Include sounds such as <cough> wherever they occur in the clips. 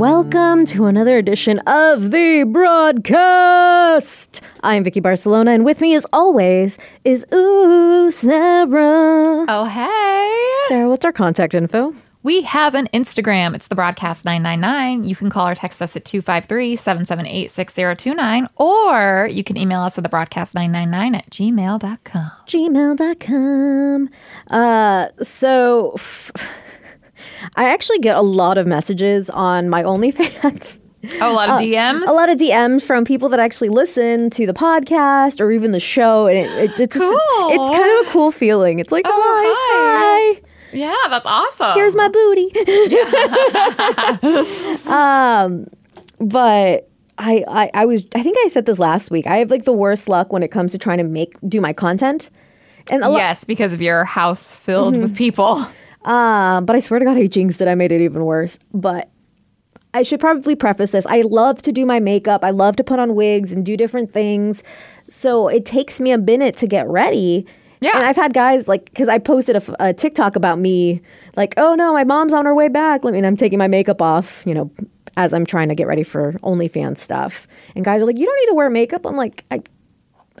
Welcome to another edition of the broadcast. I'm Vicky Barcelona, and with me, as always, is Ooh Sara. Oh, hey. Sara, what's our contact info? We have an Instagram. It's the broadcast 999. You can call or text us at 253 778 6029, or you can email us at the broadcast 999 at gmail.com. Gmail.com. Uh, so f- I actually get a lot of messages on my <laughs> OnlyFans. Oh, a lot of DMs? A lot of DMs from people that actually listen to the podcast or even the show, and it, it just Cool. it's kind of a cool feeling. It's like, Oh, hi, hi. hi. yeah, that's awesome. here's my booty. <laughs> um, but I, I, I was, I think I said this last week. I have like the worst luck when it comes to trying to make do my content, and a lot. Yes, because of your house filled Mm-hmm. with people. Um, but I swear to God, I jinxed it. I made it even worse. But I should probably preface this. I love to do my makeup. I love to put on wigs and do different things. So it takes me a minute to get ready. Yeah. And I've had guys like, because I posted a TikTok about me, like, oh no, my mom's on her way back. Let me, and I'm taking my makeup off, you know, as I'm trying to get ready for OnlyFans stuff. And guys are like, you don't need to wear makeup. I'm like, I,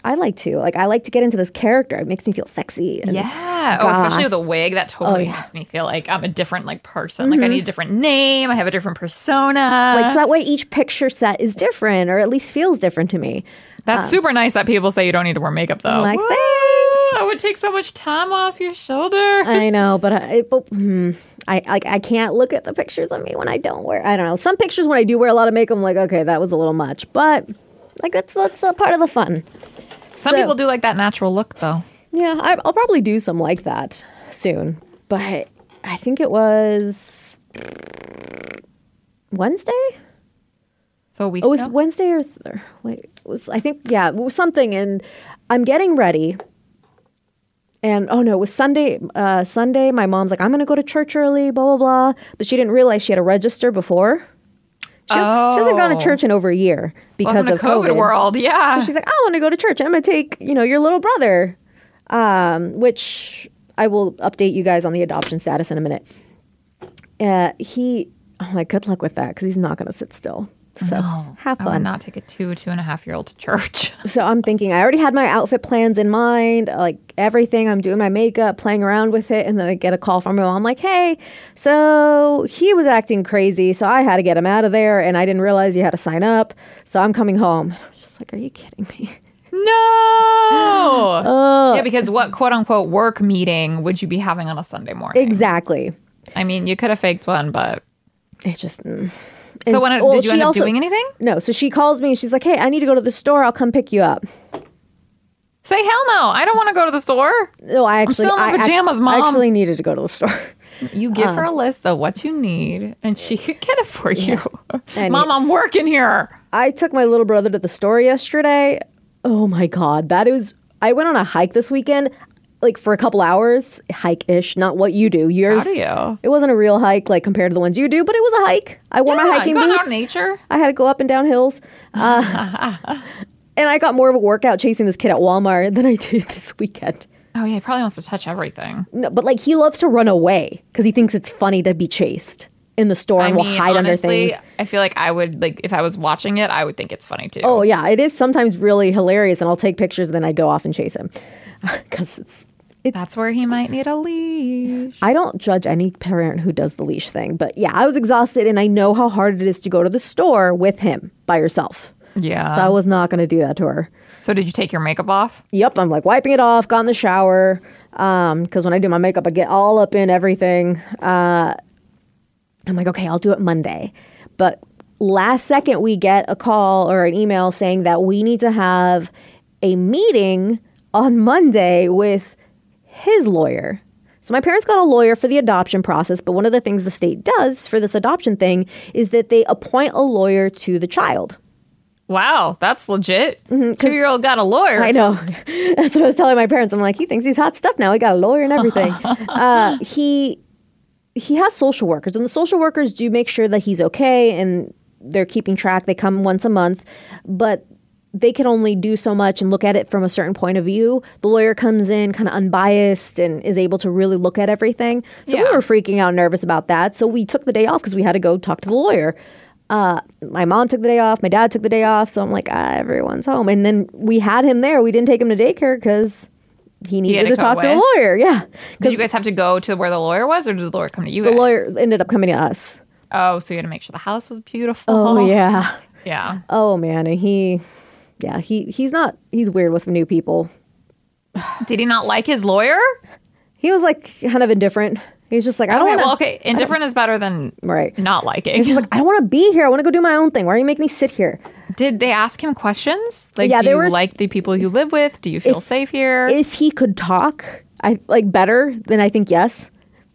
I like to. Like, I like to get into this character. It makes me feel sexy. and Yeah. Oh, especially goth. with a wig. That totally Oh, yeah. Mm-hmm. makes me feel like I'm a different like person. Like I need a different name. I have a different persona. Like so that way each picture set is different or at least feels different to me. That's super nice that people say you don't need to wear makeup though. Like. That would take so much time off your shoulders. I know, but I but, hmm, I like I can't look at the pictures of me when I don't wear. I don't know. Some pictures when I do wear a lot of makeup, I'm like, okay, that was a little much, but like that's that's a part of the fun. Some So- people do like that natural look though. Yeah, I, I'll probably do some like that soon, but I think it was Wednesday. So a week It was ago? Wednesday or th- wait, it was I think yeah, it was something and I'm getting ready. And oh no, it was Sunday. Uh, Sunday, my mom's like, I'm gonna go to church early, blah blah blah. But she didn't realize she had to register before. She, has, she hasn't gone to Oh. church in over a year because Welcome of to COVID, COVID. world. Yeah. So she's like, I want to go to church, and I'm gonna take you know your little brother, um, which I will update you guys on the adoption status in a minute. Uh, he, I'm like, good luck with that because he's not gonna sit still. So have fun. I would not take a two, two and a half year old to church. <laughs> So I'm thinking I already had my outfit plans in mind, like everything. I'm doing my makeup, playing around with it, and then I get a call from him. I'm like, "Hey, so he was acting crazy, so I had to get him out of there, and I didn't realize you had to sign up. So I'm coming home." <laughs> Just like, "Are you kidding me?" <laughs> no. yeah, because what quote unquote work meeting would you be having on a Sunday morning? Exactly. I mean, you could have faked one, but It just. mm. So And- when well, oh, did you end up also- doing anything? No. So she calls me and she's like, "Hey, I need to go to the store. I'll come pick you up." Say hell no. I don't want to go to the store. No, I actually, still in my I actu- pajamas, I actually needed to go to the store. You give her a um, list of what you need, and she could get it for you. And <laughs> Mom, I'm working here. I took my little brother to the store yesterday. Oh my god, that is I went on a hike this weekend like for a couple hours, hike ish, not what you do. Yours How do you? It wasn't a real hike like compared to the ones you do, but it was a hike. I wore my hiking boots. out nature. I had to go up and down hills. Uh, <laughs> and I got more of a workout chasing this kid at Walmart than I did this weekend. Oh yeah, he probably wants to touch everything. No, but like he loves to run away because he thinks it's funny to be chased in the store I and will mean, hide honestly, under things. I feel like I would like if I was watching it, I would think it's funny too. Oh yeah, it is sometimes really hilarious, and I'll take pictures and then I go off and chase him <laughs> because it's That's where he might need a leash. I don't judge any parent who does the leash thing, but yeah, I was exhausted and I know how hard it is to go to the store with him by yourself. Yeah. So I was not going to do that to her. So did you take your makeup off? Yep, I'm like wiping it off, got in the shower. Um, because when I do my makeup, I get all up in everything. Uh, I'm like, okay, I'll do it Monday. But last second, we get a call or an email saying that we need to have a meeting on Monday with his lawyer. So my parents got a lawyer for the adoption process, but one of the things the state does for this adoption thing is that they appoint a lawyer to the child. Wow, that's legit. Two year old got a lawyer. I know. <laughs> That's what I was telling my parents. I'm like, he thinks he's hot stuff now. He got a lawyer and everything. <laughs> uh, he he has social workers, and the social workers do make sure that he's okay, and they're keeping track. They come once a month, but they can only do so much and look at it from a certain point of view. The lawyer comes in kind of unbiased and is able to really look at everything. So we were freaking out, nervous about that. So we took the day off because we had to go talk to the lawyer. Uh, my mom took the day off. My dad took the day off. So I'm like, ah, everyone's home. And then we had him there. We didn't take him to daycare because he needed to to, talk go to the lawyer. Yeah. Did you guys have to go to where the lawyer was, or did the lawyer come to you? The guys? lawyer ended up coming to us. Oh, so you had to make sure the house was beautiful. Oh, yeah. Yeah. Oh man, and he, yeah, he he's not he's weird with new people. Did he not like his lawyer? He was like kind of indifferent. He was just like, I don't Okay, want to. well, okay. Indifferent is better than Right. not liking. He's like, I don't want to be here. I want to go do my own thing. Why are you making me sit here? Did they ask him questions? Like, Yeah, do you was- like the people you live with? Do you feel If- safe here? If he could talk, I like better. Then I think yes,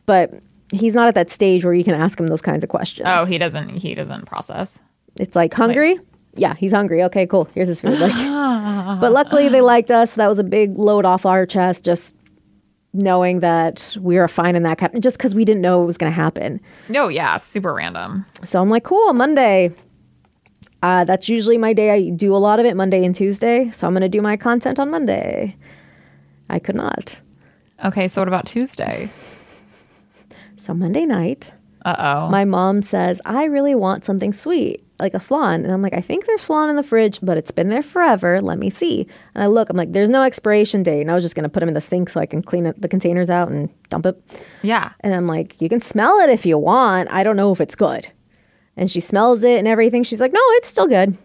but he's not at that stage where you can ask him those kinds of questions. oh, he doesn't. He doesn't process. It's like hungry. Yeah, he's hungry. Okay, cool. Here's his food. Like, <laughs> but luckily they liked us. That was a big load off our chest. Just knowing that we were fine in that kind. Just because we didn't know it was going to happen. No, yeah, super random. So I'm like, cool. Monday. Uh, that's usually my day. I do a lot of it Monday and Tuesday. So I'm going to do my content on Monday. I could not. Okay, so what about Tuesday? So Monday night, Uh oh. my mom says, I really want something sweet, like a flan. And I'm like, I think there's flan in the fridge, but it's been there forever. Let me see. And I look, I'm like, there's no expiration date. And I was just going to put them in the sink so I can clean it, the containers out and dump it. Yeah. And I'm like, you can smell it if you want. I don't know if it's good. And she smells it and everything. She's like, no, it's still good.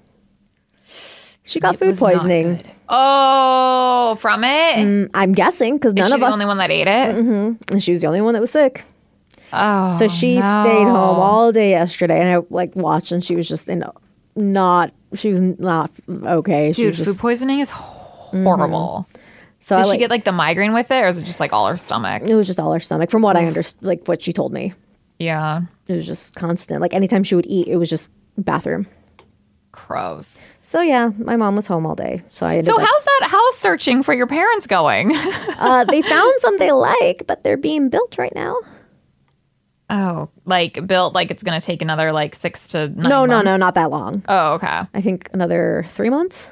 She got It food poisoning. Oh, from it? Mm, I'm guessing because none she of the only one that ate it? and she was the only one that was sick. Oh, So she no. stayed home all day yesterday, and I like watched, and she was just in not. She was not okay. Dude, was just, food poisoning is horrible. so Did I she like, get like the migraine with it, or is it just like all her stomach? it was just all her stomach, from what I understood, like what she told me. Yeah, It was just constant. Like anytime she would eat, it was just bathroom. Crows. So yeah, my mom was home all day. So I So up, how's that house searching for your parents going? <laughs> uh, they found some they like, but they're being built right now. Oh, like built like it's gonna take another like six to nine. no, no, no, not that long. Oh, okay. I think another three months.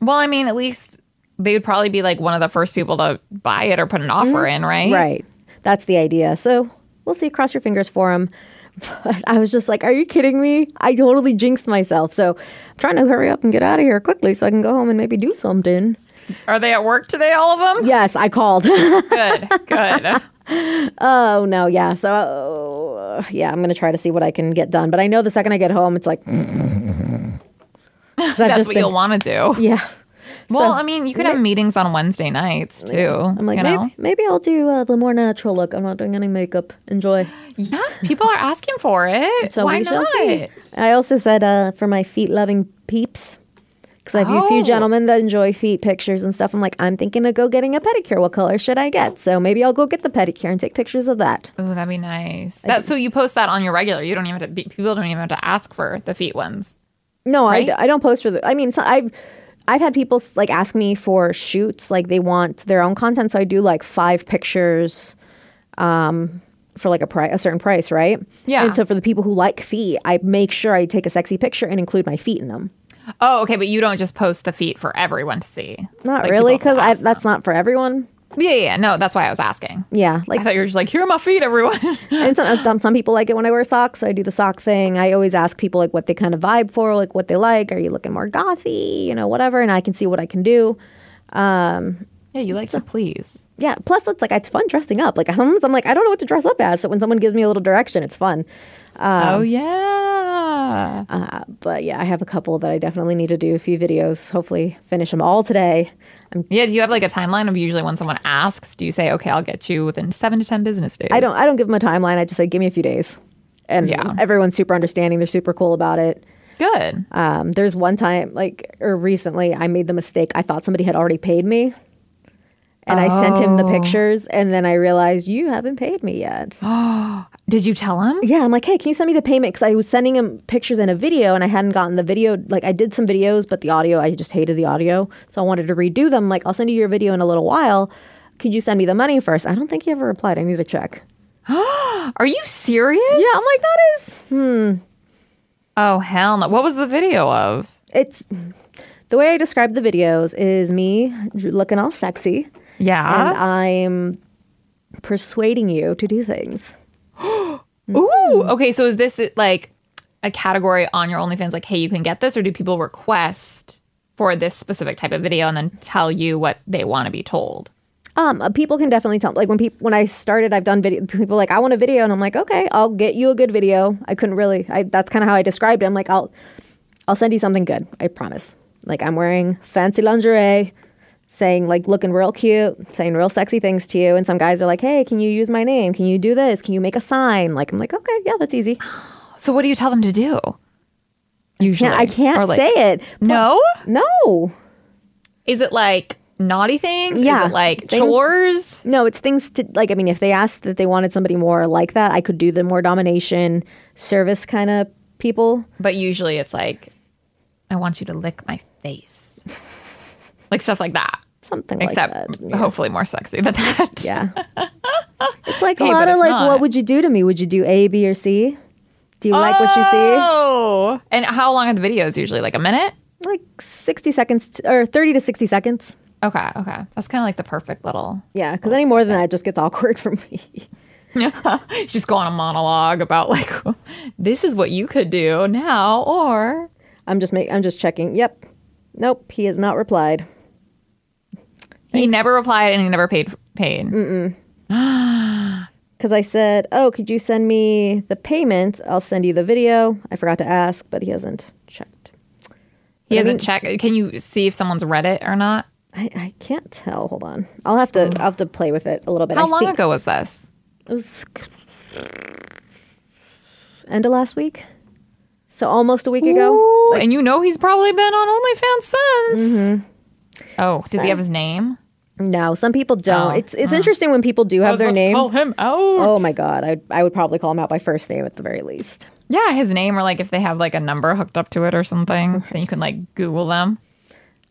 Well, I mean, at least they would probably be like one of the first people to buy it or put an offer in, right? Mm-hmm. Right. That's the idea. So we'll see. Cross your fingers for them. <laughs> But I was just like, are you kidding me? I totally jinxed myself. So I'm trying to hurry up and get out of here quickly so I can go home and maybe do something. Are they at work today? All of them? Yes, I called. <laughs> Good, good. Oh, no. Yeah. So, uh, yeah, I'm going to try to see what I can get done. But I know the second I get home, it's like That's what been- you'll want to do. Yeah. Well, So- I mean, you could have meetings on Wednesday nights too. I'm like, you maybe, know? maybe I'll do uh, the more natural look. I'm not doing any makeup. Enjoy. Yeah, people are asking for it. So Why not? I also said uh, for my feet loving peeps, because I have a few Oh. gentlemen that enjoy feet pictures and stuff. I'm like, I'm thinking of go getting a pedicure. What color should I get? So maybe I'll go get the pedicure and take pictures of that. Oh, that'd be nice. That, so you post that on your regular. You don't even have to. Be, people don't even have to ask for the feet ones. No, Right? I, I don't post for the. I mean, so I've I've had people like ask me for shoots, like they want their own content. So I do like five pictures, um, for like a price, a certain price, right? Yeah. And so for the people who like feet, I make sure I take a sexy picture and include my feet in them. Oh, okay, but you don't just post the feet for everyone to see. Not Like, really, because that's not for everyone. Yeah, yeah. No, that's why I was asking. Yeah, like I thought you were just like, here are my feet, everyone. <laughs> and some, some some people like it when I wear socks. So I do the sock thing. I always ask people like what they kind of vibe for, like what they like. Are you looking more gothy, you know, whatever, and I can see what I can do. Um, Yeah, you like to please. Yeah. Plus, it's like it's fun dressing up. Like sometimes I'm like I don't know what to dress up as. So when someone gives me a little direction, it's fun. oh yeah. Uh, but yeah, I have a couple that I definitely need to do a few videos. Hopefully, finish them all today. I'm, Yeah, do you have like a timeline of usually when someone asks, do you say, okay, I'll get you within seven to 10 business days? I don't. I don't give them a timeline. I just say, give me a few days. And Yeah. everyone's super understanding. They're super cool about it. Good. Um, there's one time, like, or recently, I made the mistake. I thought somebody had already paid me. And I sent him the Oh. pictures, and then I realized you haven't paid me yet. <gasps> Did you tell him? yeah, I'm like, hey, can you send me the payment? Because I was sending him pictures and a video, and I hadn't gotten the video. Like, I did some videos, but the audio, I just hated the audio, so I wanted to redo them. Like, I'll send you your video in a little while. Could you send me the money first? I don't think he ever replied. I need to check. <gasps> Are you serious? Yeah, I'm like, that is Hmm. Oh, hell no. What was the video of? it's the way I describe the videos is me looking all sexy. And I'm persuading you to do things. <gasps> Ooh. Okay, so is this like a category on your OnlyFans? Like, hey, you can get this, or do people request for this specific type of video and then tell you what they want to be told? Um, uh, people can definitely tell. Like when people when I started, I've done video. People like I want a video, and I'm like, okay, I'll get you a good video. I couldn't really. I that's kind of how I described it. I'm like, I'll I'll send you something good. I promise. Like I'm wearing fancy lingerie, saying like looking real cute, saying real sexy things to you. And some guys are like, hey, can you use my name? Can you do this? Can you make a sign? Like I'm like, okay, yeah, that's easy. <gasps> So, what do you tell them to do? Usually, Yeah, I can't like- say it. No. No. Is it like naughty things? Yeah, Is it like things- chores? No, it's things to like. I mean, if they asked that they wanted somebody more like that, I could do the more domination, service kind of people. But usually, it's like, I want you to lick my face, like stuff like that. Something Except like that. Yeah. hopefully more sexy than that. Yeah. <laughs> it's like a Hey, lot of like, not- what would you do to me? Would you do A, B, or C? Do you like what you see? Oh. And how long are the videos usually? Like a minute? Like 60 seconds to, or 30 to 60 seconds. Okay, okay. That's kind of like the perfect little. Yeah, because any more than that just gets awkward <laughs> for me. <laughs> Just go on a monologue about like, this is what you could do now, or I'm just make, I'm just checking. Yep. Nope. He has not replied. He never replied and he never paid. Paid. Because <gasps> I said, oh, could you send me the payment? I'll send you the video. I forgot to ask, but he hasn't checked. He hasn't checked. Can you see if someone's read it or not? I, I can't tell. Hold on. I'll have to oh. I'll have to play with it a little bit. How I long think ago was this? It was end of last week. So almost a week ago. Ooh, and you know he's probably been on OnlyFans since. Mm-hmm. Oh, does he have his name? No, some people don't. Oh, it's it's oh. interesting when people do have their name. Call him out. Oh my god, I I would probably call him out by first name at the very least. Yeah, his name, or like if they have like a number hooked up to it or something, <laughs> then you can like Google them.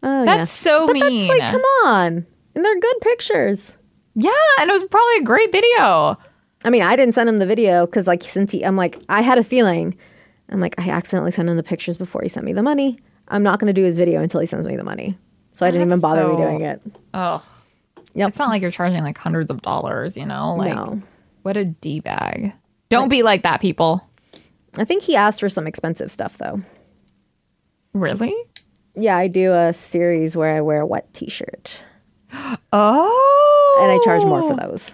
Oh, That's yeah. so but mean. That's like, come on, and they're good pictures. Yeah, and it was probably a great video. I mean, I didn't send him the video because, like, since he, I'm like, I had a feeling. I'm like, I accidentally sent him the pictures before he sent me the money. I'm not going to do his video until he sends me the money. So I didn't even bother so- redoing it. Ugh. Yep. It's not like you're charging like hundreds of dollars, you know? Like, No. what a D bag. Don't be like that, people. I think he asked for some expensive stuff, though. Really? Yeah, I do a series where I wear a wet T-shirt, <gasps> Oh. and I charge more for those.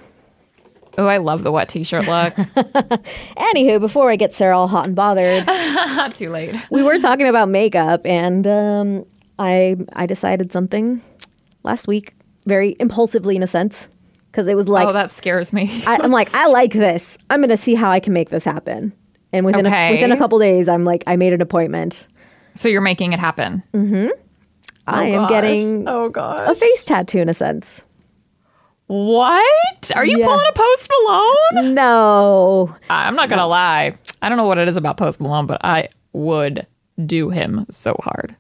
Oh, I love the wet t shirt look. <laughs> Anywho, before I get Sara all hot and bothered, <laughs> too late. we were talking about makeup, and um, I I decided something last week, very impulsively in a sense, because it was like oh, that scares me. I, I'm like, I like this. I'm gonna see how I can make this happen. And within Okay. a, within a couple days, I'm like, I made an appointment. so you're making it happen. mm-hmm I am gosh. getting Oh, god a face tattoo in a sense. What? Are you Yeah. pulling a Post Malone? No, I'm not going to lie. I don't know what it is about Post Malone, but I would do him so hard.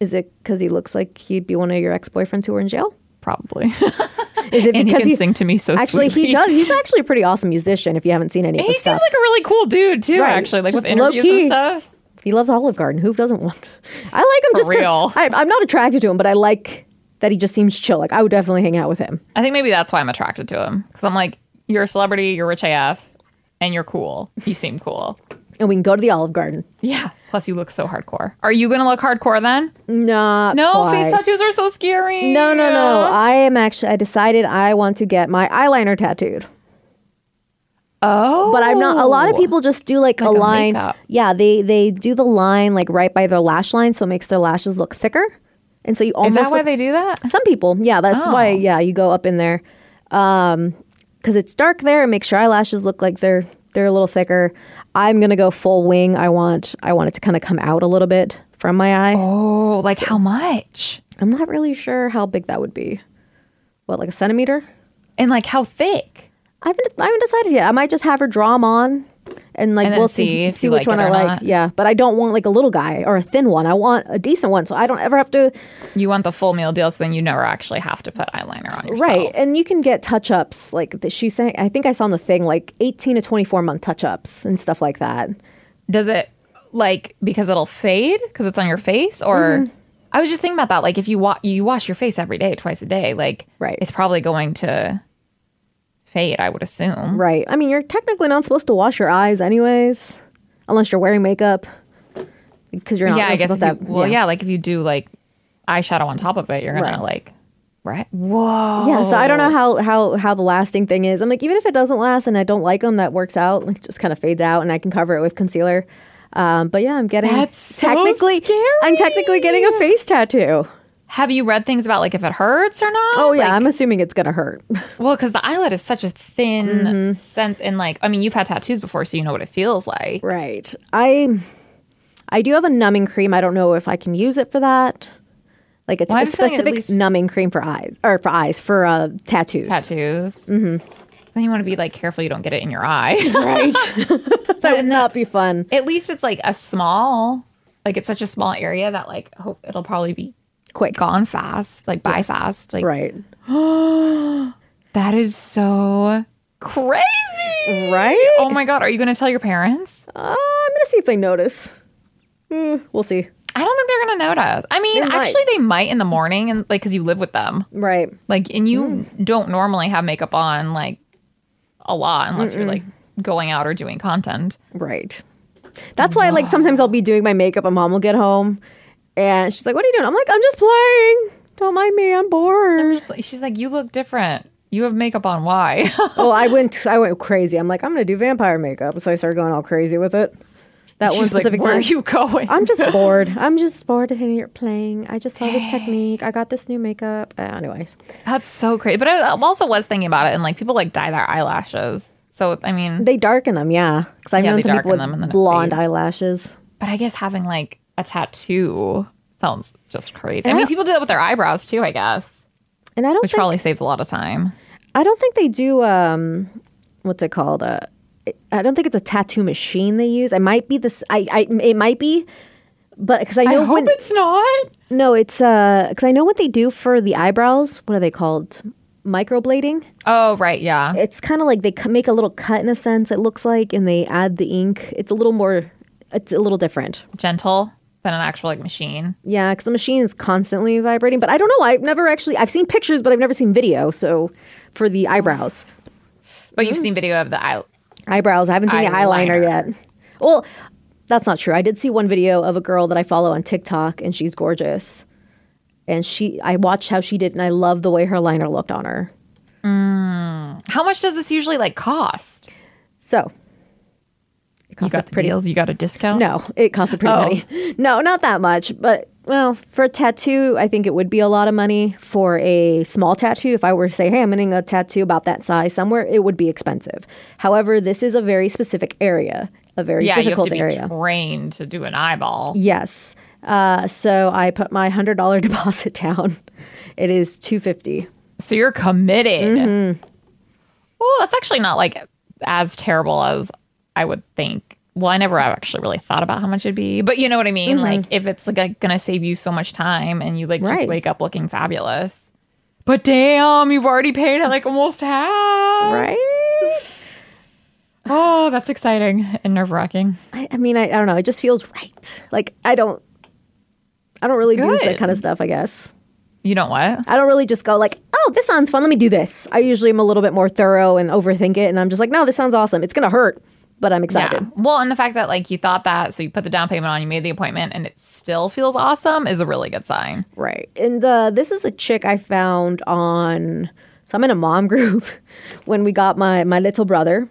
is it because he looks like he'd be one of your ex boyfriends who were in jail? Probably. <laughs> Is it and he because can sing to me so Actually, sweetly. he does. He's actually a pretty awesome musician. If you haven't seen any of He seems stuff, like a really cool dude too. Right. Actually, like with interviews low-key. and stuff. he loves Olive Garden. Who doesn't want? I like him For just real. I, I'm not attracted to him, but I like that he just seems chill. Like I would definitely hang out with him. I think maybe that's why I'm attracted to him because I'm like, you're a celebrity, you're rich AF, and you're cool. You seem cool. And we can go to the Olive Garden. Yeah. Plus, you look so hardcore. Are you gonna look hardcore then? Not No, face tattoos are so scary. No, no, no. I am actually. I decided I want to get my eyeliner tattooed. Oh, but I'm not. A lot of people just do like, Like a a line. makeup. yeah, they they do the line like right by their lash line, so it makes their lashes look thicker, and so you almost Is that why look- they do that? Some people, yeah, that's why. Oh. Yeah, you go up in there, um, because it's dark there. It makes your eyelashes look like they're they're a little thicker. I'm gonna go full wing. I want I want it to kind of come out a little bit from my eye. Oh, like how much? I'm not really sure how big that would be. What, like a centimeter? And like how thick? I haven't I haven't decided yet. I might just have her draw them on. And like And we'll see see see which like one I like. not. Yeah, but I don't want like a little guy or a thin one. I want a decent one, so I don't ever have to. You want the full meal deal, so then you never actually have to put eyeliner on yourself. Right, and you can get touch ups like the, she's saying. I think I saw on the thing like eighteen to twenty four month touch ups and stuff like that. Does it like because it'll fade because it's on your face, or Mm-hmm. I was just thinking about that. Like if you wa- you wash your face every day, twice a day, like Right. it's probably going to fade. I would assume. Right. I mean, you're technically not supposed to wash your eyes anyways, unless you're wearing makeup. Because you're not. yeah, I really guess. If supposed you, to, well, yeah. like if you do like eyeshadow on top of it, you're gonna Right. like, right? Whoa. Yeah, so I don't know how how how the lasting thing is. I'm like, even if it doesn't last and I don't like them, that works out. Like, just kind of fades out, and I can cover it with concealer. Um, but yeah, I'm getting That's so technically. I'm technically getting a face tattoo. Have you read things about like if it hurts or not? Oh yeah, Like, I'm assuming it's gonna hurt. <laughs> well, because the eyelid is such a thin Mm-hmm. sense, and like, I mean, you've had tattoos before, so you know what it feels like. right. I I do have a numbing cream. I don't know if I can use it for that. Like it's Well, a specific least- numbing cream for eyes or for eyes for uh, tattoos. Tattoos. Mm-hmm. Then you want to be like careful you don't get it in your eye. <laughs> Right. But <laughs> that would not be fun. At least it's like a small, like it's such a small area that like hope it'll probably be Quick. gone fast, like buy fast. Like Right. <gasps> that is so crazy. Right. Oh my god, are you gonna tell your parents? Uh, I'm gonna see if they notice. Hmm, we'll see. I don't think they're gonna notice. I mean, They might. actually, they might in the morning, and like because you live with them, Right. like, and you Mm. don't normally have makeup on like a lot unless you're like going out or doing content. Right. That's why, like, sometimes I'll be doing my makeup and mom will get home and she's like, What are you doing? I'm like, I'm just playing. Don't mind me. I'm bored. I'm just, she's like, you look different. You have makeup on. Why? <laughs> well, I went I went crazy. I'm like, I'm going to do vampire makeup. So I started going all crazy with it. That one She's like, specific where time. are you going? I'm just <laughs> bored. I'm just bored of you're playing. I just saw this technique. I got this new makeup. Uh, anyways, That's so crazy. But I also was thinking about it, and like people like dye their eyelashes. So I mean, they darken them, yeah. Because I've Yeah, known some people darken them and with blonde fades. eyelashes. but I guess having like a tattoo sounds just crazy. I mean, I- people do that with their eyebrows too. I guess, And I don't which think probably saves a lot of time. I don't think they do. Um, what's it called? Uh, I don't think it's a tattoo machine they use. I might be this. I, I it might be, but because I I know hope when it's not. no, it's uh because I know what they do for the eyebrows. What are they called? Microblading. Oh right, yeah. It's kind of like they make a little cut in a sense. It looks like, and they add the ink. It's a little more. It's a little different. Gentle than an actual like machine. Yeah, because the machine is constantly vibrating. But I don't know. I've never actually. I've seen pictures, but I've never seen video. So for the eyebrows. But you've seen video of the eye. eyebrows. I haven't seen the eyeliner Eyeliner. yet. Well, that's not true. I did see one video of a girl that I follow on TikTok, and she's gorgeous. And she, I watched how she did, and I love the way her liner looked on her. Mm. How much does this usually like cost? So You got pretty. deals. You got a discount. No, it costs a pretty Oh. money. <laughs> No, not that much, but well, for a tattoo, I think it would be a lot of money. For a small tattoo, if I were to say, "Hey, I'm getting a tattoo about that size somewhere," it would be expensive. However, this is a very specific area, a very Yeah, you have difficult to be area. trained to do an eyeball. Yes. Uh, so I put my hundred dollar <laughs> deposit down. It is two fifty. So you're committed. Mm-hmm. Well, that's actually not like as terrible as I would think. Well, I never actually really thought about how much it'd be, but you know what I mean. Like if it's like going to save you so much time and you like just Mm-hmm. Wake up looking fabulous. But damn, you've already paid it like almost half. Right? Oh, that's exciting and nerve wracking. I, I mean, I, I don't know. It just feels right. Like I don't. I don't really do that kind of stuff. I guess You know what? I don't really just go like, "Oh, this sounds fun. Let me do this." I usually am a little bit more thorough and overthink it, and I'm just like, "No, this sounds awesome. It's gonna hurt, but I'm excited. Yeah. Well, and the fact that like you thought that, so you put the down payment on, you made the appointment, and it still feels awesome is a really good sign. Right. And uh, this is a chick I found on. So I'm in a mom <laughs> group. when we got my my little brother,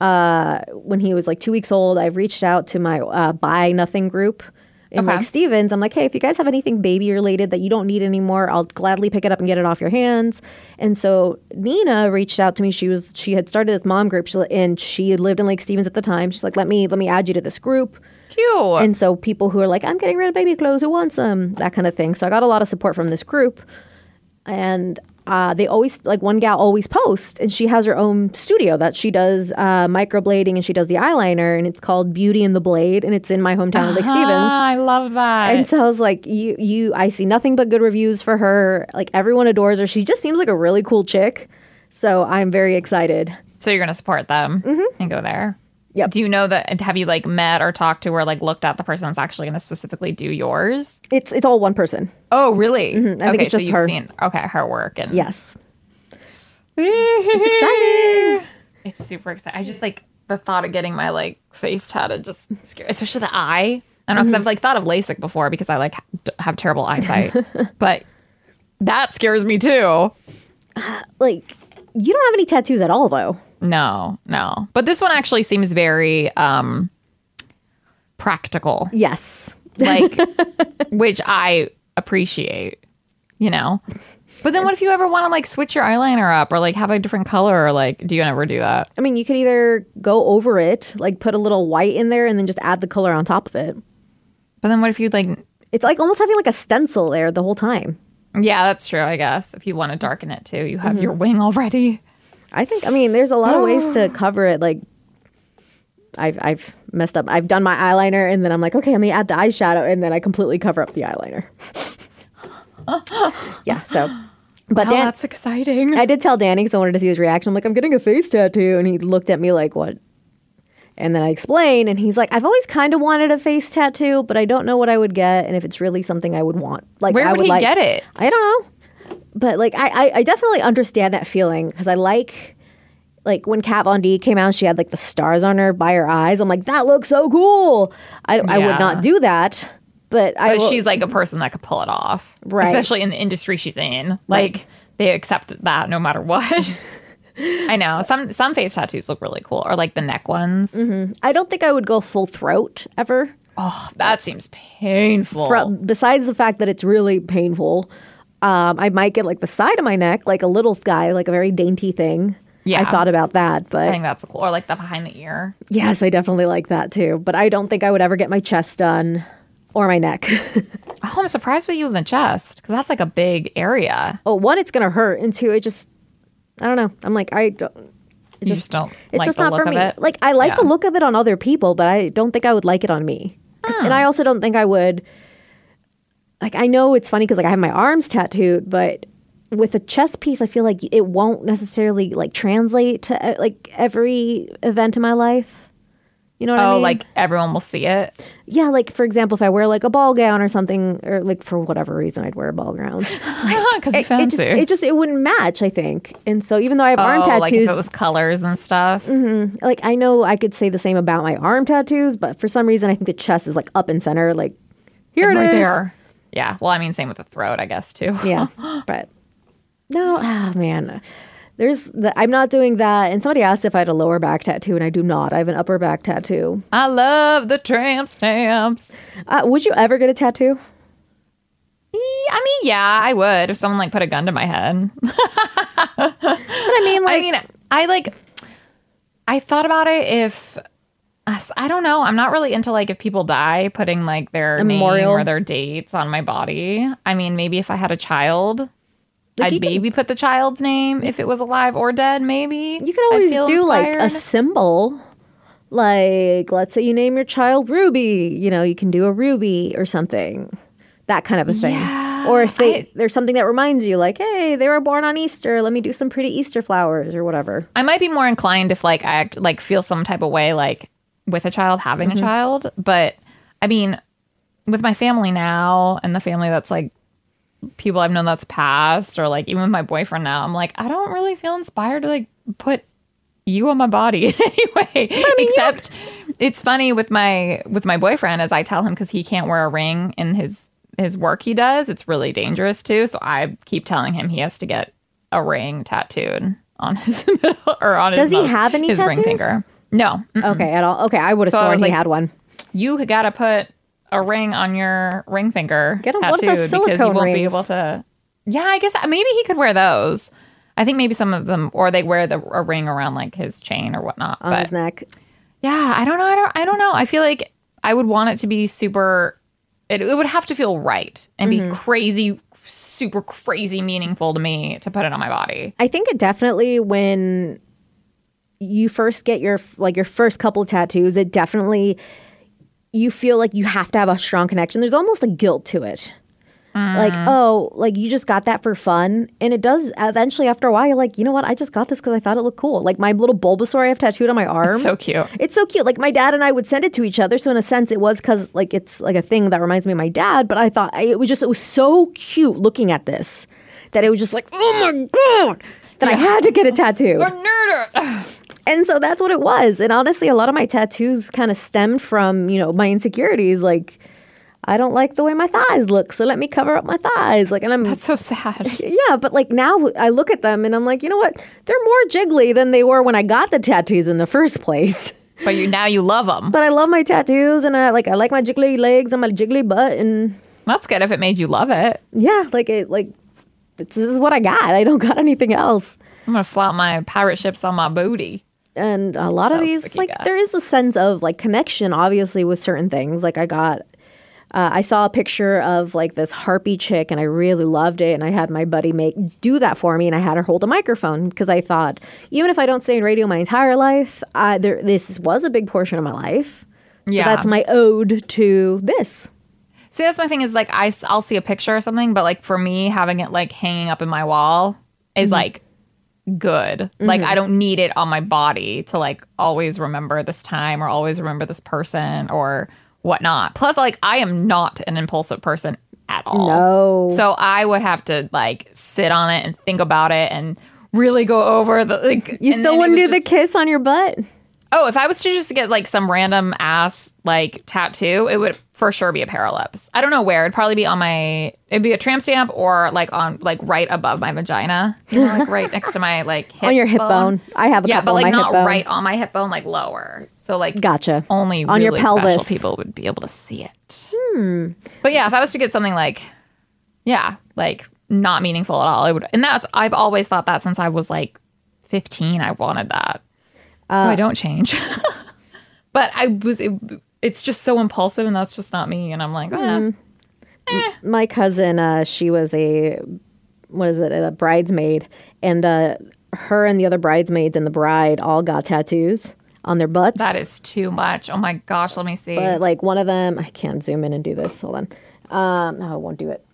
uh, when he was like two weeks old, I reached out to my uh, buy nothing group in Okay. Lake Stevens. I'm like, hey, if you guys have anything baby related that you don't need anymore, I'll gladly pick it up and get it off your hands. And so Nina reached out to me. She was she had started this mom group, and she had lived in Lake Stevens at the time. She's like, let me let me add you to this group. Cute. And so people who are like, I'm getting rid of baby clothes, who wants them? That kind of thing. So I got a lot of support from this group. And uh, they always, like one gal always posts, and she has her own studio that she does uh, microblading and she does the eyeliner, and it's called Beauty in the Blade, and it's in my hometown of Lake Stevens. Ah, I love that. And so I was like, you, you, I see nothing but good reviews for her. Like everyone adores her. She just seems like a really cool chick. So I'm very excited. so you're gonna support them and go there. Mm-hmm. Yep. Do you know that? Have you like met or talked to or like looked at the person that's actually gonna specifically do yours? It's it's all one person. Oh, really? Mm-hmm. I think okay, it's so just you've her. seen okay her work and Yes. it's exciting. It's super exciting. I just like the thought of getting my like face tatted just scary, especially the eye. I don't know because Mm-hmm. I've like thought of LASIK before because I like ha- have terrible eyesight, <laughs> but that scares me too. Like you don't have any tattoos at all, though. No, no. But this one actually seems very um practical. Yes. Like <laughs> which I appreciate, you know. But then what if you ever want to like switch your eyeliner up or like have a different color or like do you ever do that? I mean, you could either go over it, like put a little white in there, and then just add the color on top of it. But then what if you like It's like almost having like a stencil there the whole time. Yeah, that's true, I guess. If you want to darken it too, you have Mm-hmm. your wing already. I think. I mean, there's a lot of ways to <gasps> cover it. Like, I've I've messed up. I've done my eyeliner, and then I'm like, okay, let me add the eyeshadow, and then I completely cover up the eyeliner. <laughs> yeah. So, but Oh, Dan, that's exciting. I did tell Danny because I wanted to see his reaction. I'm like, I'm getting a face tattoo, and he looked at me like, what? And then I explained, and he's like, I've always kind of wanted a face tattoo, but I don't know what I would get, and if it's really something I would want. Like, Where I would would he like, get it? I don't know, but like, I I, I definitely understand that feeling because I like. Like when Kat Von D came out, she had like the stars on her by her eyes. I'm like, that looks so cool. I, I would not do that, but I. Will- she's like a person that could pull it off. Right. Especially in the industry she's in. Like they accept that no matter what. <laughs> I know. Some some face tattoos look really cool. Or like the neck ones. Mm-hmm. I don't think I would go full throat ever. Oh, that seems painful. Fro- besides the fact that it's really painful, um, I might get like the side of my neck, like a little guy, like a very dainty thing. Yeah. I thought about that, but I think that's cool. Or like the behind the ear. yes, I definitely like that too. But I don't think I would ever get my chest done or my neck. <laughs> Oh, I'm surprised with you in the chest. Because that's like a big area. oh, one, it's gonna hurt, and two, it just, I don't know. I'm like, I don't. You just don't It's like just not for me. it? Like I like the look of it on other people, but I don't think I would like it on me. And I also don't think I would. Like I know it's funny because like I have my arms tattooed, but with a chest piece, I feel like it won't necessarily like translate to uh, like every event in my life. You know what I mean? Oh, like everyone will see it. yeah, like for example, if I wear like a ball gown or something, or like for whatever reason I'd wear a ball gown. <laughs> Because you it, it just it just it wouldn't match, I think. And so even though I have arm oh, tattoos, like if it was colors and stuff. like I know I could say the same about my arm tattoos, but for some reason I think the chest is like up and center. Like here it right is. there. Yeah. Well, I mean, same with the throat, I guess, too. Yeah, <laughs> but no, ah, man. There's the, I'm not doing that. And somebody asked if I had a lower back tattoo, and I do not. I have an upper back tattoo. I love the tramp stamps. Uh, would you ever get a tattoo? I mean, yeah, I would if someone like put a gun to my head. <laughs> But I mean, like, I mean, I like, I thought about it if, I don't know. I'm not really into like if people die putting like their name memorial. or their dates on my body. I mean, maybe if I had a child, I'd you can- maybe put the child's name if it was alive or dead. Maybe you could always do like a symbol. Like, let's say you name your child Ruby. You know, you can do a ruby or something. That kind of a thing. or if they, I- there's something that reminds you, like, hey, they were born on Easter. Let me do some pretty Easter flowers or whatever. I might be more inclined if like I act, like feel some type of way like with a child having Mm-hmm. a child, but I mean with my family now and the family that's like people I've known that's passed or like even with my boyfriend now, I'm like I don't really feel inspired to like put you on my body <laughs> anyway. Except it's funny with my with my boyfriend as I tell him because he can't wear a ring in his his work he does. It's really dangerous too. So I keep telling him he has to get a ring tattooed on his <laughs> middle or on Does his he most- have any his ring finger. No, Mm. Okay, at all. Okay, I would have So I sworn was he like- had one. you got to put a ring on your ring finger Get a- one of tattooed those because you silicone won't be rings. able to. Yeah, I guess maybe he could wear those. I think maybe some of them, or they wear the a ring around like his chain or whatnot. on but his neck. yeah, I don't know. I don't. I don't know. I feel like I would want it to be super. It, it would have to feel right and Mm-hmm. be crazy, super crazy meaningful to me to put it on my body. I think it definitely when you first get your like your first couple tattoos, it definitely you feel like you have to have a strong connection. There's almost a guilt to it. Like, Mm. oh, like you just got that for fun. And it does eventually after a while, you're like, you know what? I just got this because I thought it looked cool. Like my little Bulbasaur I have tattooed on my arm. So cute. It's so cute. Like my dad and I would send it to each other. So in a sense, it was because like it's like a thing that reminds me of my dad. But I thought it was just it was so cute looking at this that it was just like oh my god that I had to get a tattoo. Nerd. And so that's what it was. And honestly, a lot of my tattoos kind of stemmed from you know my insecurities. Like I don't like the way my thighs look, so let me cover up my thighs. Like and I'm That's so sad. <laughs> yeah, but like now I look at them and I'm like, you know what? They're more jiggly than they were when I got the tattoos in the first place. <laughs> But you now you love them. But I love my tattoos and I like I like my jiggly legs and my jiggly butt and That's good if it made you love it. yeah, like it like this is what I got. I don't got anything else. I'm gonna flaunt my pirate ships on my booty. And a lot of these like got? there is a sense of like connection obviously with certain things. Like I got uh, I saw a picture of like this harpy chick and I really loved it and I had my buddy make do that for me and I had her hold a microphone because I thought even if I don't stay in radio my entire life, uh, there this was a big portion of my life. So Yeah. that's my ode to this. See, that's my thing is like I, will see a picture or something, but like for me, having it like hanging up in my wall is Mm-hmm. like good. Like I mm-hmm. don't need it on my body to like always remember this time or always remember this person or whatnot. Plus, like I am not an impulsive person at all. No. So I would have to like sit on it and think about it and really go over the like. You still wouldn't do the kiss on your butt? Oh, if I was to just get like some random ass like tattoo, it would for sure be a paralips. I don't know where. It'd probably be on my. It'd be a tramp stamp or like on like right above my vagina, you know, like right next to my like hip <laughs> on your hip bone. I have a Yeah, but like not bone. right on my hip bone, like lower. So like Gotcha. only On your really special pelvis. people would be able to see it. Hmm. But yeah, if I was to get something like, yeah, like not meaningful at all, it would. And that's I've always thought that since I was like fifteen, I wanted that. So Uh, I don't change. <laughs> but I was. It, it's just so impulsive, and that's just not me. And I'm like, eh. my cousin, uh, she was a what is it, a bridesmaid, and uh, her and the other bridesmaids and the bride all got tattoos on their butts. that is too much. Oh my gosh, let me see. but like one of them, I can't zoom in and do this. Hold on, um, no, I won't do it.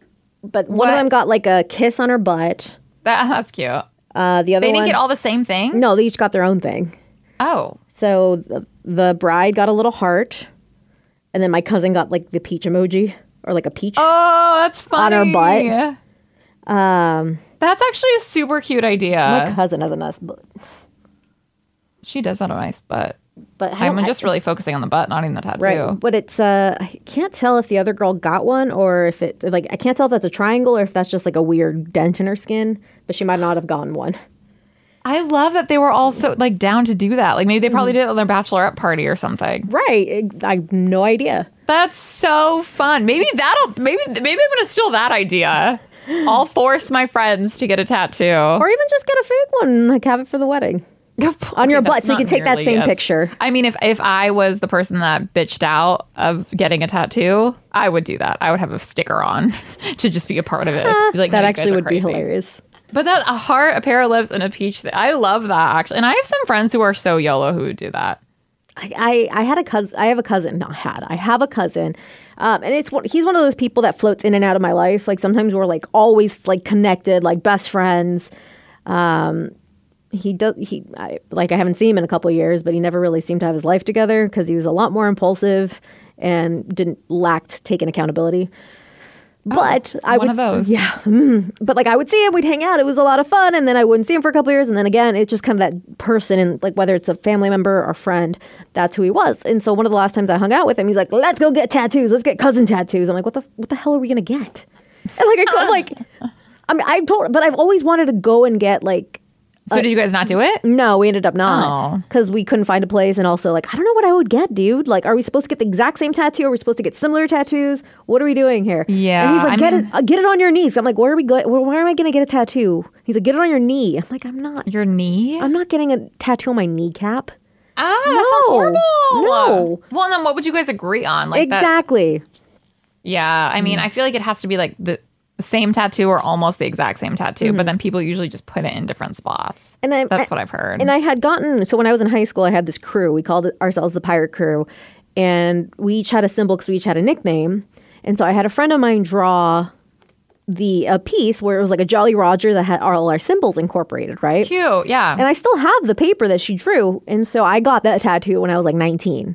But one What? of them got like a kiss on her butt. that, that's cute. Uh, the other They didn't one, get all the same thing. no, they each got their own thing. Oh, So the, the bride got a little heart, and then my cousin got like the peach emoji or like a peach. oh, that's funny. On her butt. Um, That's actually a super cute idea. my cousin has a nice butt, she does have a nice butt. but I I'm just really focusing on the butt, not even the tattoo. Right, but it's uh, I can't tell if the other girl got one or if it like I can't tell if that's a triangle or if that's just like a weird dent in her skin. But she might not have gotten one. I love that they were all so like down to do that. Like maybe they probably mm-hmm. did it on their bachelorette party or something. Right, I have no idea. That's so fun. Maybe that'll maybe maybe I'm gonna steal that idea. I'll <laughs> force my friends to get a tattoo. Or even just get a fake one, and, like have it for the wedding. <laughs> on your butt, so you can take that same as- picture. I mean, if if I was the person that bitched out of getting a tattoo, I would do that. I would have a sticker on <laughs> to just be a part of it. Be like, that "No, actually would be hilarious. But that a heart, a pair of lips, and a peach. Thing, I love that actually. And I have some friends who are so YOLO who do that. I, I, I had a cousin. I have a cousin. Not had. I have a cousin, um, and it's. He's one of those people that floats in and out of my life. Like sometimes we're like always like connected, like best friends. Um, he does. He I, like I haven't seen him in a couple years, but he never really seemed to have his life together because he was a lot more impulsive and didn't lacked taking accountability. But I one would of those. yeah. mm. But like I would see him, we'd hang out. It was a lot of fun, and then I wouldn't see him for a couple years, and then again, it's just kind of that person, and like whether it's a family member or friend, that's who he was. And so one of the last times I hung out with him, he's like, "Let's go get tattoos. Let's get cousin tattoos." I'm like, "What the what the hell are we gonna get?" And like I'm like, <laughs> I mean, I told, but I've always wanted to go and get like So did you guys not do it? no, we ended up not Oh. because we couldn't find a place, and also like I don't know what I would get, dude. Like, are we supposed to get the exact same tattoo? Are we supposed to get similar tattoos? What are we doing here? Yeah, and he's like, I get mean- it, uh, get it on your knees. I'm like, where are we going? Where, where am I going to get a tattoo? He's like, get it on your knee. I'm like, I'm not. Your knee? I'm not getting a tattoo on my kneecap. ah, that sounds No. horrible. No. Well, then what would you guys agree on? Like that- exactly. Yeah, I Mm. mean, I feel like it has to be like the the same tattoo or almost the exact same tattoo, Mm-hmm. but then people usually just put it in different spots. And I, That's I- what I've heard. And I had gotten so when I was in high school, I had this crew. We called ourselves the Pirate Crew, and we each had a symbol because we each had a nickname. And so I had a friend of mine draw the a piece where it was like a Jolly Roger that had all our symbols incorporated, right? Cute, yeah. And I still have the paper that she drew, and so I got that tattoo when I was like 19.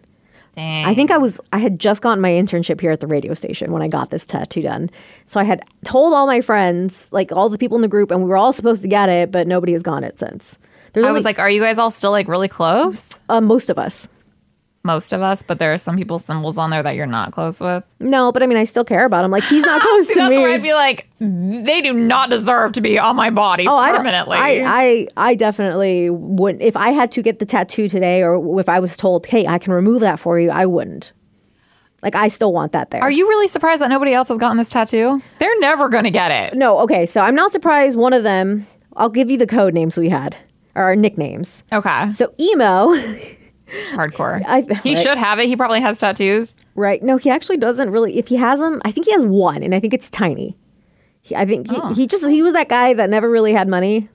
Dang. I think I was I had just gotten my internship here at the radio station when I got this tattoo done. So I had told all my friends, like all the people in the group, and we were all supposed to get it, but nobody has gotten it since. There's I only, was like, are you guys all still like really close? uh, most of us. Most of us, but there are some people's symbols on there that you're not close with. No, but I mean, I still care about him. Like he's not <laughs> close See, to that's me. That's where I'd be like, they do not deserve to be on my body Oh, permanently. I, I, I definitely wouldn't. If I had to get the tattoo today, or if I was told, "Hey, I can remove that for you," I wouldn't. Like, I still want that there. are you really surprised that nobody else has gotten this tattoo? They're never going to get it. No. Okay. So I'm not surprised. One of them. I'll give you the code names we had, or our nicknames. Okay. So emo, <laughs> Hardcore. I- he right. should have it. He probably has tattoos. right? No, he actually doesn't really. If he has them, I think he has one, and I think it's tiny. He, I think he, Oh. he just he was that guy that never really had money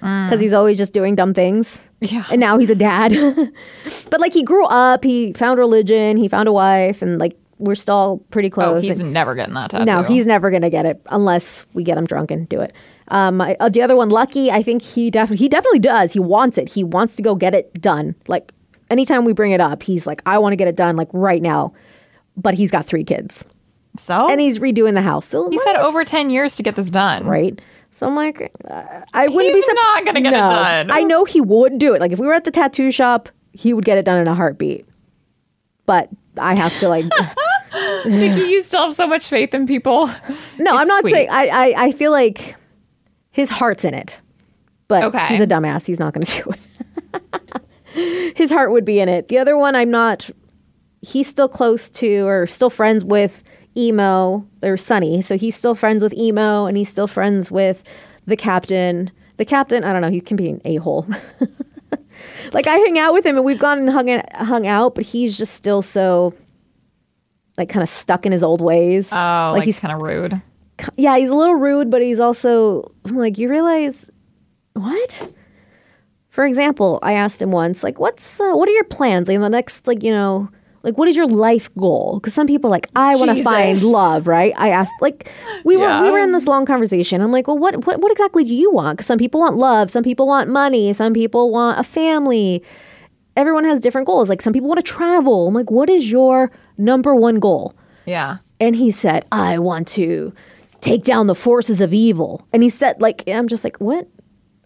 because he's always just doing dumb things. Mm. Yeah. and now he's a dad. <laughs> but like he grew up, he found religion, he found a wife, and like we're still pretty Oh, close. he's And- never getting that tattoo. no, he's never gonna get it unless we get him drunk and do it. Um, I, uh, the other one, Lucky, I think he definitely he definitely does. He wants it. He wants to go get it done. Like anytime we bring it up, he's like, I want to get it done like right now. But he's got three kids so and he's redoing the house. So he's had over 10 years to get this done. right. So I'm like, uh, I wouldn't He's be surprised. not gonna get it done. I know he would do it. Like if we were at the tattoo shop, he would get it done in a heartbeat. But I have to like. <laughs> Vicky, you still have so much faith in people. No, I'm not sweet. saying. I, I I feel like his heart's in it, but Okay. he's a dumbass. He's not going <laughs> to do it. His heart would be in it. The other one, I'm not. He's still close to or still friends with emo or Sunny, so he's still friends with emo, and he's still friends with the captain. The captain, I don't know. He can be an a hole. like I hang out with him, and we've gone and hung hung out, but he's just still so. Like kind of stuck in his old ways. Oh, like, he's kind of rude. yeah, he's a little rude, but he's also I'm like, you realize what? For example, I asked him once, like, what's uh, what are your plans? Like, in the next, like, you know, like, what is your life goal? Because some people are like, I want to find love, right? I asked, like, we were we were in this long conversation. I'm like, well, what what what exactly do you want? Because some people want love, some people want money, some people want a family. Everyone has different goals. Like, some people want to travel. I'm like, what is your number one goal? Yeah. and he said, "I want to take down the forces of evil." And he said, "Like I'm just like what?"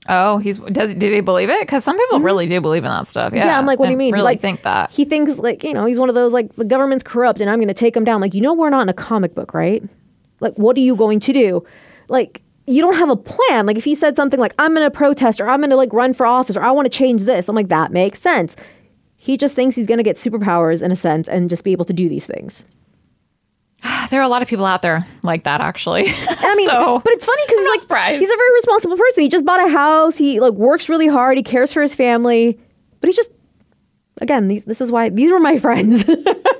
Oh, he's does did he believe it? Because some people really do believe in that stuff. Yeah. Mm-hmm. Yeah, I'm like, what do you mean? Really like, think that? he thinks like you know he's one of those like the government's corrupt and I'm going to take him down. Like you know we're not in a comic book, right? Like what are you going to do? Like you don't have a plan. Like if he said something like I'm going to protest or I'm going to like run for office or I want to change this, I'm like that makes sense. He just thinks he's going to get superpowers in a sense and just be able to do these things. <sighs> There are a lot of people out there like that, actually. I <laughs> mean, so, but it's funny because he's like surprised. he's a very responsible person. He just bought a house. He like works really hard. He cares for his family, but he's just again. These, this is why these were my <laughs> friends.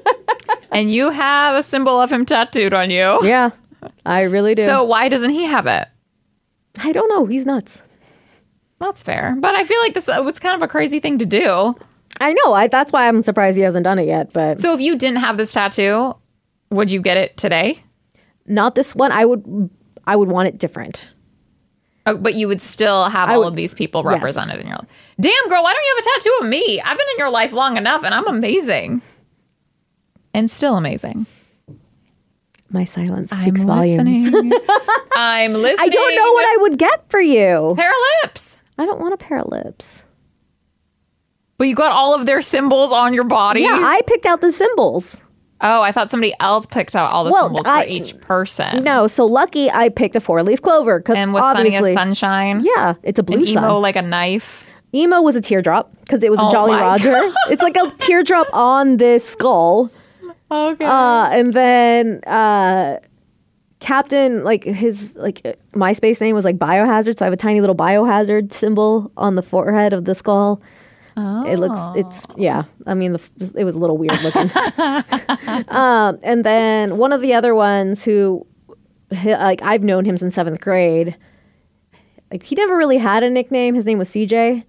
<laughs> and you have a symbol of him tattooed on you. yeah, I really do. So why doesn't he have it? I don't know. He's nuts. That's fair, but I feel like this uh, it's kind of a crazy thing to do. I know. I, that's why I'm surprised he hasn't done it yet. But So if you didn't have this tattoo, would you get it today? not this one. I would. I would want it different. Oh, but you would still have I all would- of these people yes. represented in your life. Damn, girl, why don't you have a tattoo of me? I've been in your life long enough and I'm amazing. And still amazing. My silence I'm speaks volumes. listening. <laughs> I'm listening. I don't know what I would get for you. Pair of lips. I don't want a pair of lips. But you got all of their symbols on your body. Yeah, I picked out the symbols. Oh, I thought somebody else picked out all the Well, symbols I- for each person. No, so lucky I picked a four leaf clover because And was sunny obviously, as sunshine. yeah, it's a blue And emo sun. like a knife. Emo was a teardrop because it was a Oh Jolly my <laughs> Roger. it's like a teardrop on this skull. Okay. Uh, and then uh, Captain, like his like MySpace name was like Biohazard, so I have a tiny little biohazard symbol on the forehead of the skull. It looks, it's yeah. I mean, the, it was a little weird looking. <laughs> um, and then one of the other ones who, like, I've known him since seventh grade. Like, he never really had a nickname. His name was CJ.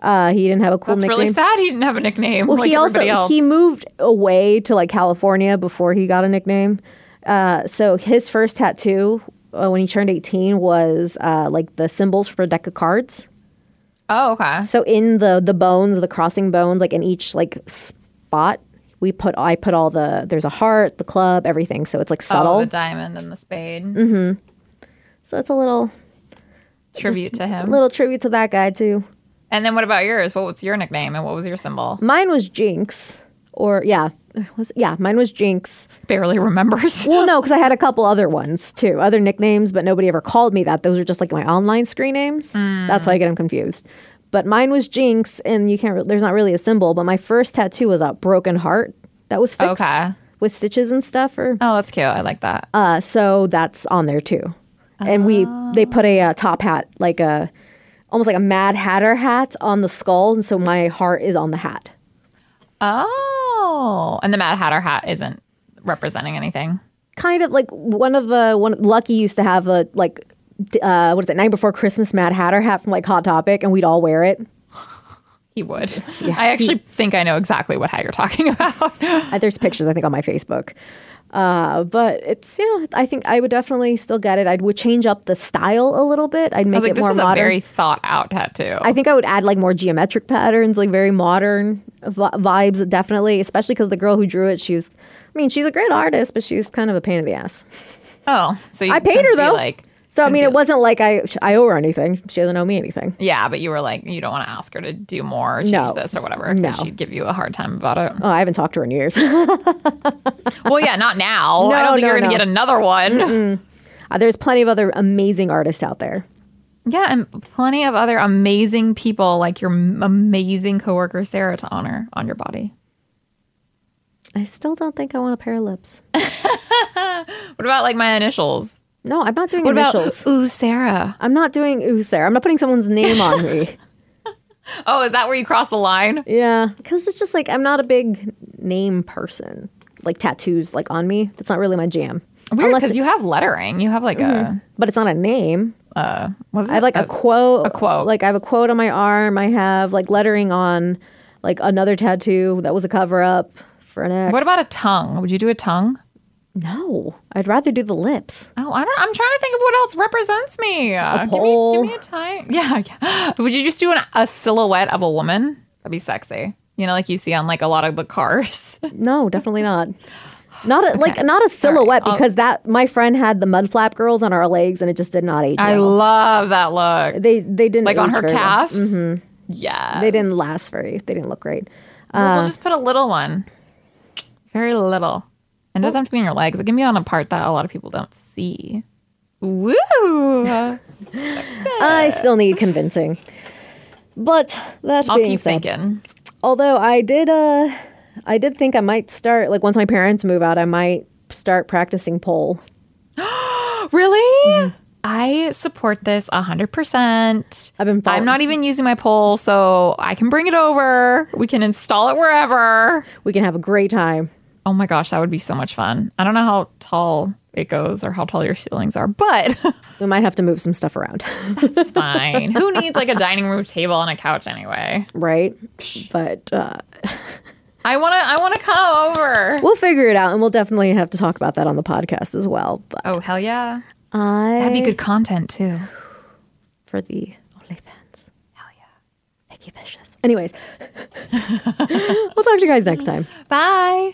Uh, he didn't have a cool That's nickname. really sad. He didn't have a nickname Well, like he also else. he moved away to like California before he got a nickname. Uh, so his first tattoo uh, when he turned 18 was uh, like the symbols for a deck of cards. Oh, okay. So in the the bones, the crossing bones, like in each like spot, we put I put all the there's a heart, the club, everything. So it's like Oh, subtle. the diamond and the spade. Mm-hmm. So it's a little Tribute to him. A little tribute to that guy too. And then what about yours? What was your nickname and what was your symbol? Mine was Jinx, or yeah, was yeah, mine was Jinx. Barely remembers. Well, no, because I had a couple other ones too, other nicknames, but nobody ever called me that. Those are just like my online screen names. That's why I get them confused. But mine was Jinx, and you can't. Re- there's not really a symbol. But my first tattoo was a broken heart that was fixed Okay. with stitches and stuff. Or Oh, that's cute. I like that. uh, so that's on there too. And we they put a uh, top hat, like a almost like a Mad Hatter hat, on the skull, and so my heart is on the hat. Oh, and the Mad Hatter hat isn't representing anything. kind of like one of the one Lucky used to have a like uh what is it night before Christmas Mad Hatter hat from like Hot Topic and we'd all wear it. He would. I actually think I know exactly what hat you're talking <laughs> about. There's pictures I think on my Facebook. Uh, but it's yeah, I think I would definitely still get it. I would change up the style a little bit. I'd make like, it this more is modern. a very thought out tattoo. I think I would add like more geometric patterns, like very modern vi- vibes, definitely. Especially because the girl who drew it, she was, I mean, she's a great artist, but she was kind of a pain in the ass. oh, so you I paid her though. Like, so I mean, it wasn't like I I owe her anything. She doesn't owe me anything. Yeah, but you were like, you don't want to ask her to do more, or change No. this or whatever. No. she'd give you a hard time about it. Oh, I haven't talked to her in years. <laughs> well, yeah, not now. I No, don't think no, you're gonna no. get another one. Uh, there's plenty of other amazing artists out there. Yeah, and plenty of other amazing people like your m- amazing coworker Sara to honor on your body. I still don't think I want a pair of lips. <laughs> What about like my initials? No, I'm not doing What initials. about ooh Sara? I'm not doing ooh, Sara. I'm not putting someone's name on me. <laughs> Oh, is that where you cross the line? yeah, because it's just like I'm not a big name person. Like tattoos, like on me. That's not really my jam. Weird because it- you have lettering. You have like a But it's not a name. uh, was I have like a quote. a quote. Like I have a quote on my arm. I have like lettering on like another tattoo that was a cover up for an ex. What about a tongue? Would you do a tongue? No, I'd rather do the lips. Oh, I don't. I'm trying to think of what else represents me. Uh, give me, pole. give me a time. <laughs> Yeah, yeah. Would you just do an, a silhouette of a woman? That'd be sexy. You know, like you see on like a lot of the cars. <laughs> No, definitely not. Not a, like not a silhouette I'll- because that my friend had the mud flap girls on our legs and it just did not age I well. love that look. They they didn't Like on her well. calves. Yeah. They didn't last very. They didn't look great. we'll just put a little one. Very little. And it doesn't have to be on your legs. It can be on a part that a lot of people don't see. Woo! <laughs> I still need convincing. But that I'll being keep said, thinking. although I did uh I did think I might start like once my parents move out, I might start practicing pole. <gasps> Really? I support this 100%. I've been follow- I'm not even using my pole, so I can bring it over. We can install it wherever. We can have a great time. Oh my gosh, that would be so much fun. I don't know how tall it goes or how tall your ceilings are, but <laughs> We might have to move some stuff around, it's <laughs> fine. Who needs like a dining room table and a couch anyway? right? But uh, <laughs> I want to I want to come over. we'll figure it out, and we'll definitely have to talk about that on the podcast as well. But Oh, hell yeah. I That'd be good content too. <sighs> for the OnlyFans. Hell yeah, Vicky Vicious. Anyways, we'll talk to you guys next time. Bye.